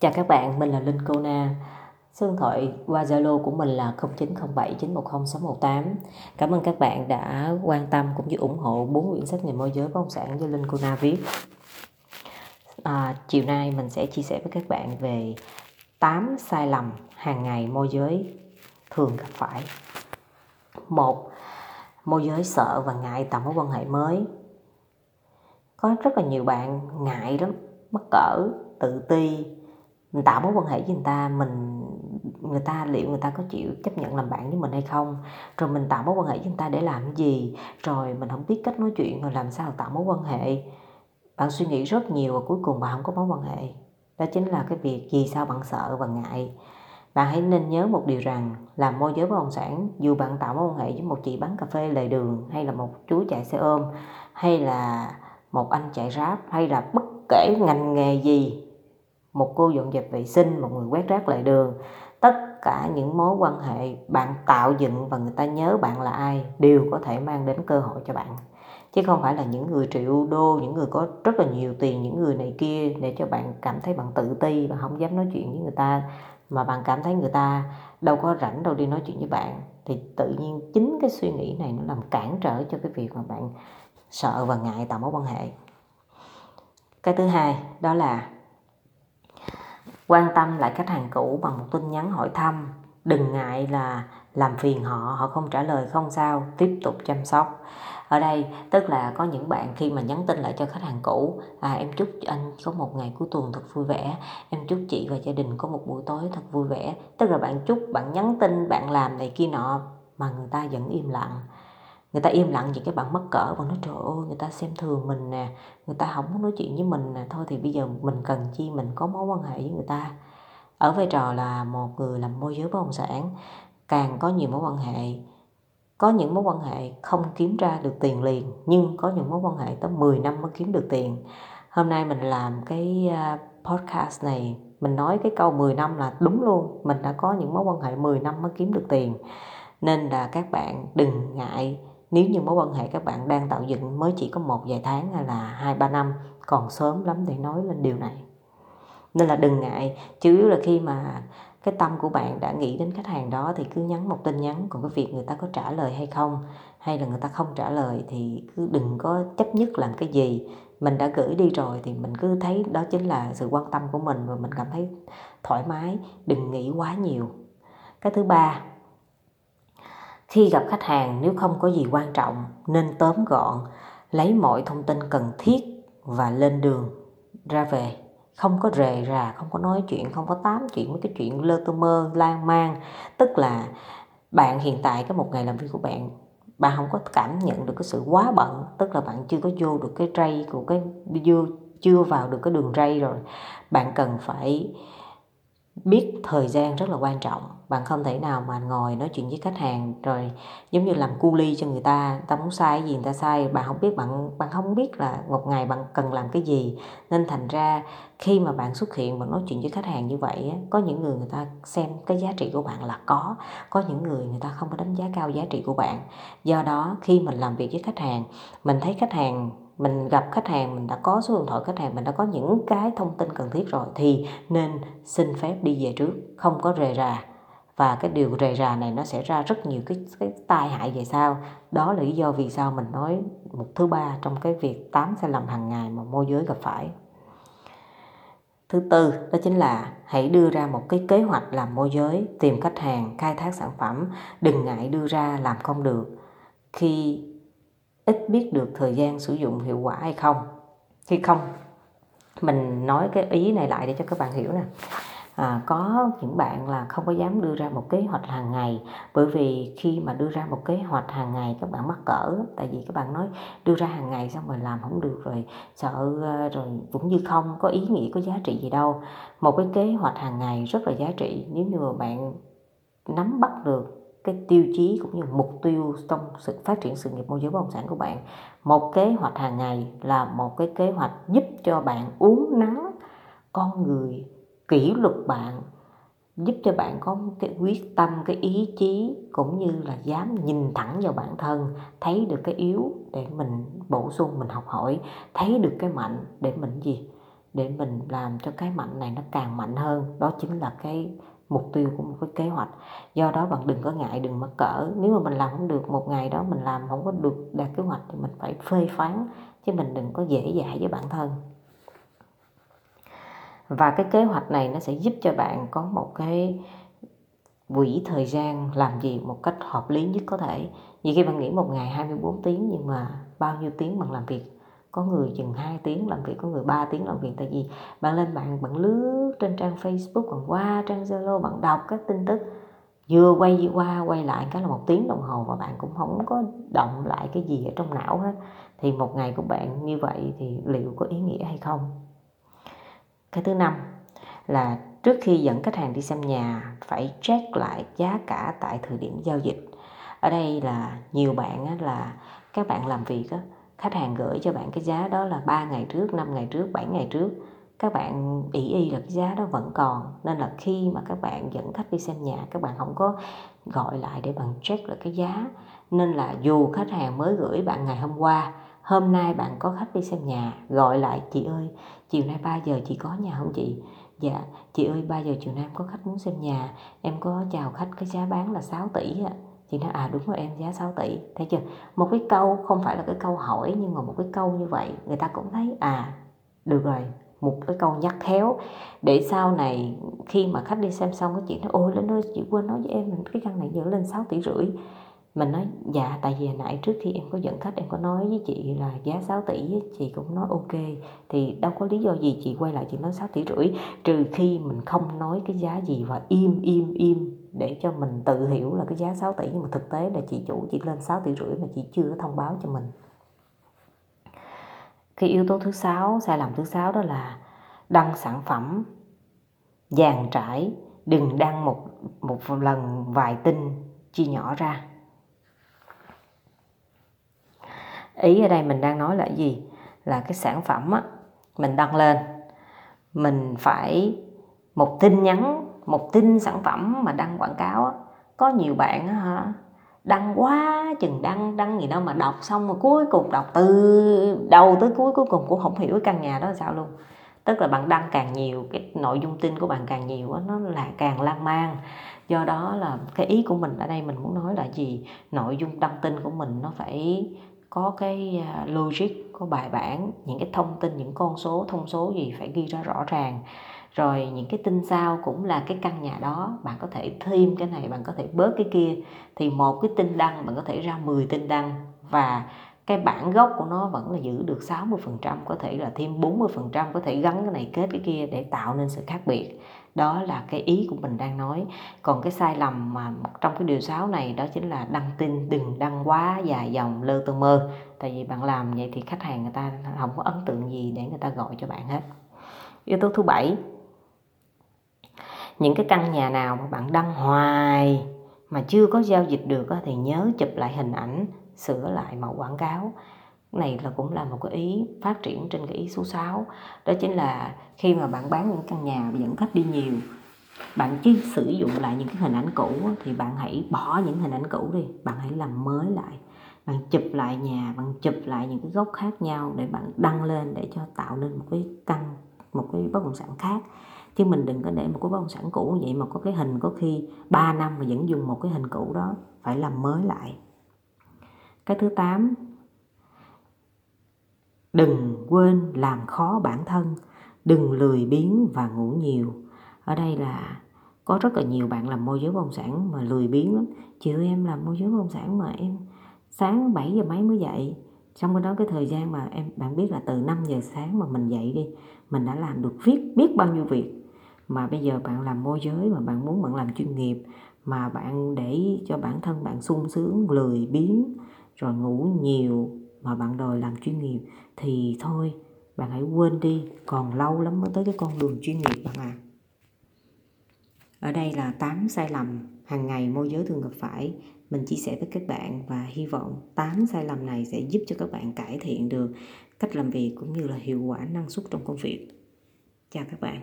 Chào các bạn, mình là Linh Cô Na. Số điện thoại qua Zalo của mình là 0907910618. Cảm ơn các bạn đã quan tâm cũng như ủng hộ bốn quyển sách về môi giới bất động sản do Linh Cô Na viết. À, chiều nay mình sẽ chia sẻ với các bạn về 8 sai lầm hàng ngày môi giới thường gặp phải. Một, môi giới sợ và ngại tạo mối quan hệ mới. Có rất là nhiều bạn ngại lắm, mắc cỡ, tự ti, mình tạo mối quan hệ với người ta, mình, người ta liệu người ta có chịu chấp nhận làm bạn với mình hay không? Rồi mình tạo mối quan hệ với người ta để làm gì? Rồi mình không biết cách nói chuyện rồi làm sao tạo mối quan hệ? Bạn suy nghĩ rất nhiều và cuối cùng bạn không có mối quan hệ. Đó chính là cái việc vì sao bạn sợ và ngại. Bạn hãy nên nhớ một điều rằng làm môi giới bất động sản, dù bạn tạo mối quan hệ với một chị bán cà phê lề đường, hay là một chú chạy xe ôm, hay là một anh chạy ráp hay là bất kể ngành nghề gì một cô dọn dẹp vệ sinh, một người quét rác lại đường. Tất cả những mối quan hệ bạn tạo dựng và người ta nhớ bạn là ai đều có thể mang đến cơ hội cho bạn. Chứ không phải là những người triệu đô, những người có rất là nhiều tiền, những người này kia để cho bạn cảm thấy bạn tự ti và không dám nói chuyện với người ta. Mà bạn cảm thấy người ta đâu có rảnh đâu đi nói chuyện với bạn. Thì tự nhiên chính cái suy nghĩ này nó làm cản trở cho cái việc mà bạn sợ và ngại tạo mối quan hệ. Cái thứ hai, đó là quan tâm lại khách hàng cũ bằng một tin nhắn hỏi thăm. Đừng ngại là làm phiền họ họ không trả lời không sao, tiếp tục chăm sóc. Ở đây, tức là có những bạn khi mà nhắn tin lại cho khách hàng cũ à em chúc anh có một ngày cuối tuần thật vui vẻ, em chúc chị và gia đình có một buổi tối thật vui vẻ. Tức là bạn chúc, bạn nhắn tin, bạn làm này kia nọ, mà người ta vẫn im lặng người ta im lặng vì cái bạn mất cỡ và nói, trời ơi, người ta xem thường mình nè, người ta không muốn nói chuyện với mình nè. Thôi thì bây giờ mình cần chi mình có mối quan hệ với người ta. Ở vai trò là một người làm môi giới bất động sản, càng có nhiều mối quan hệ, có những mối quan hệ không kiếm ra được tiền liền, nhưng có những mối quan hệ tới 10 năm mới kiếm được tiền. Hôm nay mình làm cái à, podcast này, mình nói cái câu 10 năm là đúng luôn, mình đã có những mối quan hệ 10 năm mới kiếm được tiền. Nên là các bạn đừng ngại nếu như mối quan hệ các bạn đang tạo dựng mới chỉ có một vài tháng hay là hai, ba năm, còn sớm lắm để nói lên điều này. Nên là đừng ngại, chủ yếu là khi mà cái tâm của bạn đã nghĩ đến khách hàng đó thì cứ nhắn một tin nhắn, còn cái việc người ta có trả lời hay không, hay là người ta không trả lời thì cứ đừng có chấp nhất làm cái gì. Mình đã gửi đi rồi thì mình cứ thấy đó chính là sự quan tâm của mình và mình cảm thấy thoải mái, đừng nghĩ quá nhiều. Cái thứ ba khi gặp khách hàng nếu không có gì quan trọng nên tóm gọn, lấy mọi thông tin cần thiết và lên đường ra về. Không có rề rà, không có nói chuyện, không có tám chuyện với cái chuyện lơ tơ mơ, lan man. Tức là bạn hiện tại cái một ngày làm việc của bạn bạn không có cảm nhận được cái sự quá bận tức là bạn chưa có vô được cái ray của cái vô chưa vào được cái đường ray rồi bạn cần phải biết thời gian rất là quan trọng. Bạn không thể nào mà ngồi nói chuyện với khách hàng rồi giống như làm cu ly cho người ta. Người ta muốn sai cái gì, người ta sai. Bạn không biết bạn bạn không biết là một ngày bạn cần làm cái gì. Nên thành ra khi mà bạn xuất hiện, bạn nói chuyện với khách hàng như vậy có những người người ta xem cái giá trị của bạn là có. Có những người người ta không có đánh giá cao giá trị của bạn. Do đó, khi mình làm việc với khách hàng, mình thấy khách hàng mình gặp khách hàng, mình đã có số điện thoại khách hàng, mình đã có những cái thông tin cần thiết rồi thì nên xin phép đi về trước, không có rề rà. Và cái điều rề rà này nó sẽ ra rất nhiều cái cái tai hại về sau. Đó là lý do vì sao mình nói một thứ ba trong cái việc tám sai lầm hàng ngày mà môi giới gặp phải. Thứ tư, đó chính là hãy đưa ra một cái kế hoạch làm môi giới, tìm khách hàng, khai thác sản phẩm. Đừng ngại đưa ra làm không được. Khi ít biết được thời gian sử dụng hiệu quả hay không. Khi không mình nói cái ý này lại để cho các bạn hiểu nè. À, có những bạn là không có dám đưa ra một kế hoạch hàng ngày bởi vì khi mà đưa ra một kế hoạch hàng ngày các bạn mắc cỡ. Tại vì các bạn nói đưa ra hàng ngày xong rồi làm không được rồi sợ ờ, rồi cũng như không có ý nghĩa có giá trị gì đâu. Một cái kế hoạch hàng ngày rất là giá trị. Nếu như mà bạn nắm bắt được cái tiêu chí cũng như mục tiêu trong sự phát triển sự nghiệp môi giới bất động sản của bạn. Một kế hoạch hàng ngày là một cái kế hoạch giúp cho bạn uống nắng con người, kỷ luật bạn, giúp cho bạn có cái quyết tâm, cái ý chí cũng như là dám nhìn thẳng vào bản thân, thấy được cái yếu để mình bổ sung, mình học hỏi, thấy được cái mạnh để mình gì? Để mình làm cho cái mạnh này nó càng mạnh hơn. Đó chính là cái mục tiêu của một cái kế hoạch. Do đó bạn đừng có ngại, đừng mắc cỡ. Nếu mà mình làm không được một ngày đó, mình làm không có được đạt kế hoạch thì mình phải phê phán, chứ mình đừng có dễ dãi với bản thân. Và cái kế hoạch này nó sẽ giúp cho bạn có một cái quỹ thời gian làm việc một cách hợp lý nhất có thể. Vì khi bạn nghĩ một ngày 24 tiếng, nhưng mà bao nhiêu tiếng bạn làm việc có người chừng 2 tiếng làm việc, có người 3 tiếng làm việc. Tại vì bạn lên bạn bạn lướt trên trang Facebook, bạn qua trang Zalo, bạn đọc các tin tức. Vừa quay qua, quay lại cái là một tiếng đồng hồ và bạn cũng không có động lại cái gì ở trong não hết. Thì một ngày của bạn như vậy thì liệu có ý nghĩa hay không? Cái thứ năm là trước khi dẫn khách hàng đi xem nhà, phải check lại giá cả tại thời điểm giao dịch. Ở đây là nhiều bạn là các bạn làm việc khách hàng gửi cho bạn cái giá đó là 3 ngày trước 5 ngày trước 7 ngày trước. Các bạn ý y là cái giá đó vẫn còn. Nên là khi mà các bạn dẫn khách đi xem nhà, các bạn không có gọi lại để bạn check lại cái giá. Nên là dù khách hàng mới gửi bạn ngày hôm qua, hôm nay bạn có khách đi xem nhà, gọi lại, chị ơi, chiều nay 3 giờ chị có nhà không chị? Dạ chị ơi 3 giờ chiều nay em có khách muốn xem nhà, em có chào khách, cái giá bán là 6 tỷ ạ chị nói à đúng rồi em, giá 6 tỷ. Thấy chưa? Một cái câu không phải là cái câu hỏi, nhưng mà một cái câu như vậy, người ta cũng thấy à được rồi. Một cái câu nhắc khéo. Để sau này khi mà khách đi xem xong, cái chị nói, ôi, lên ơi, chị quên nói với em cái căn này giờ lên 6 tỷ rưỡi mình nói dạ tại vì nãy trước khi em có dẫn khách, em có nói với chị là giá 6 tỷ chị cũng nói ok, thì đâu có lý do gì chị quay lại chị nói 6 tỷ rưỡi, trừ khi mình không nói cái giá gì và im im im để cho mình tự hiểu là cái giá 6 tỷ. Nhưng mà thực tế là chị chủ chỉ lên 6 tỷ rưỡi mà chị chưa thông báo cho mình. Cái yếu tố thứ sáu, sai lầm thứ sáu đó là đăng sản phẩm, dàn trải, đừng đăng một một lần vài tin chia nhỏ ra. Ý ở đây mình đang nói là gì? Là cái sản phẩm á, mình đăng lên. Mình phải một tin nhắn, một tin sản phẩm mà đăng quảng cáo á. Có nhiều bạn á hả, đăng quá chừng đăng đăng gì đâu mà đọc xong rồi cuối cùng đọc từ đầu tới cuối cuối cùng cũng không hiểu cái căn nhà đó là sao luôn. Tức là bạn đăng càng nhiều, cái nội dung tin của bạn càng nhiều á, nó là càng lan man. Do đó là cái ý của mình ở đây mình muốn nói là gì? Nội dung đăng tin của mình nó phải có cái à, logic, có bài bản, những cái thông tin, những con số, thông số gì phải ghi ra rõ ràng. Rồi những cái tin sao cũng là cái căn nhà đó, bạn có thể thêm cái này, bạn có thể bớt cái kia. Thì một cái tin đăng, bạn có thể ra 10 tin đăng và cái bản gốc của nó vẫn là giữ được 60% có thể là thêm 40% có thể gắn cái này kết cái kia để tạo nên sự khác biệt. Đó là cái ý của mình đang nói. Còn cái sai lầm mà trong cái điều 6 này đó chính là đăng tin, đừng đăng quá dài dòng, lơ tơ mơ. Tại vì bạn làm vậy thì khách hàng người ta không có ấn tượng gì để người ta gọi cho bạn hết. Yếu tố thứ bảy, những cái căn nhà nào mà bạn đăng hoài mà chưa có giao dịch được thì nhớ chụp lại hình ảnh sửa lại mẫu quảng cáo. Này là cũng là một cái ý phát triển trên cái ý số 6 đó chính là khi mà bạn bán những căn nhà dẫn khách đi nhiều, bạn chỉ sử dụng lại những cái hình ảnh cũ thì bạn hãy bỏ những hình ảnh cũ đi. Bạn hãy làm mới lại. Bạn chụp lại nhà, bạn chụp lại những cái góc khác nhau để bạn đăng lên để cho tạo nên một cái căn, một cái bất động sản khác. Chứ mình đừng có để một cái bất động sản cũ vậy mà có cái hình có khi 3 năm mà vẫn dùng một cái hình cũ đó, phải làm mới lại cái thứ 8 đừng quên làm khó bản thân, đừng lười biếng và ngủ nhiều. Ở đây là có rất là nhiều bạn làm môi giới bất động sản mà lười biếng lắm. Chị ơi, em làm môi giới bất động sản mà em sáng 7 giờ mấy mới dậy. Xong cái đó, cái thời gian mà em, bạn biết là từ 5 giờ sáng mà mình dậy đi, mình đã làm được viết, biết bao nhiêu việc. Mà bây giờ bạn làm môi giới mà bạn muốn bạn làm chuyên nghiệp, mà bạn để cho bản thân bạn sung sướng, lười biếng rồi ngủ nhiều mà bạn đòi làm chuyên nghiệp thì thôi, bạn hãy quên đi, còn lâu lắm mới tới cái con đường chuyên nghiệp bạn à ở đây là 8 sai lầm hàng ngày môi giới thường gặp phải. Mình chia sẻ với các bạn và hy vọng 8 sai lầm này sẽ giúp cho các bạn cải thiện được cách làm việc cũng như là hiệu quả năng suất trong công việc. Chào các bạn.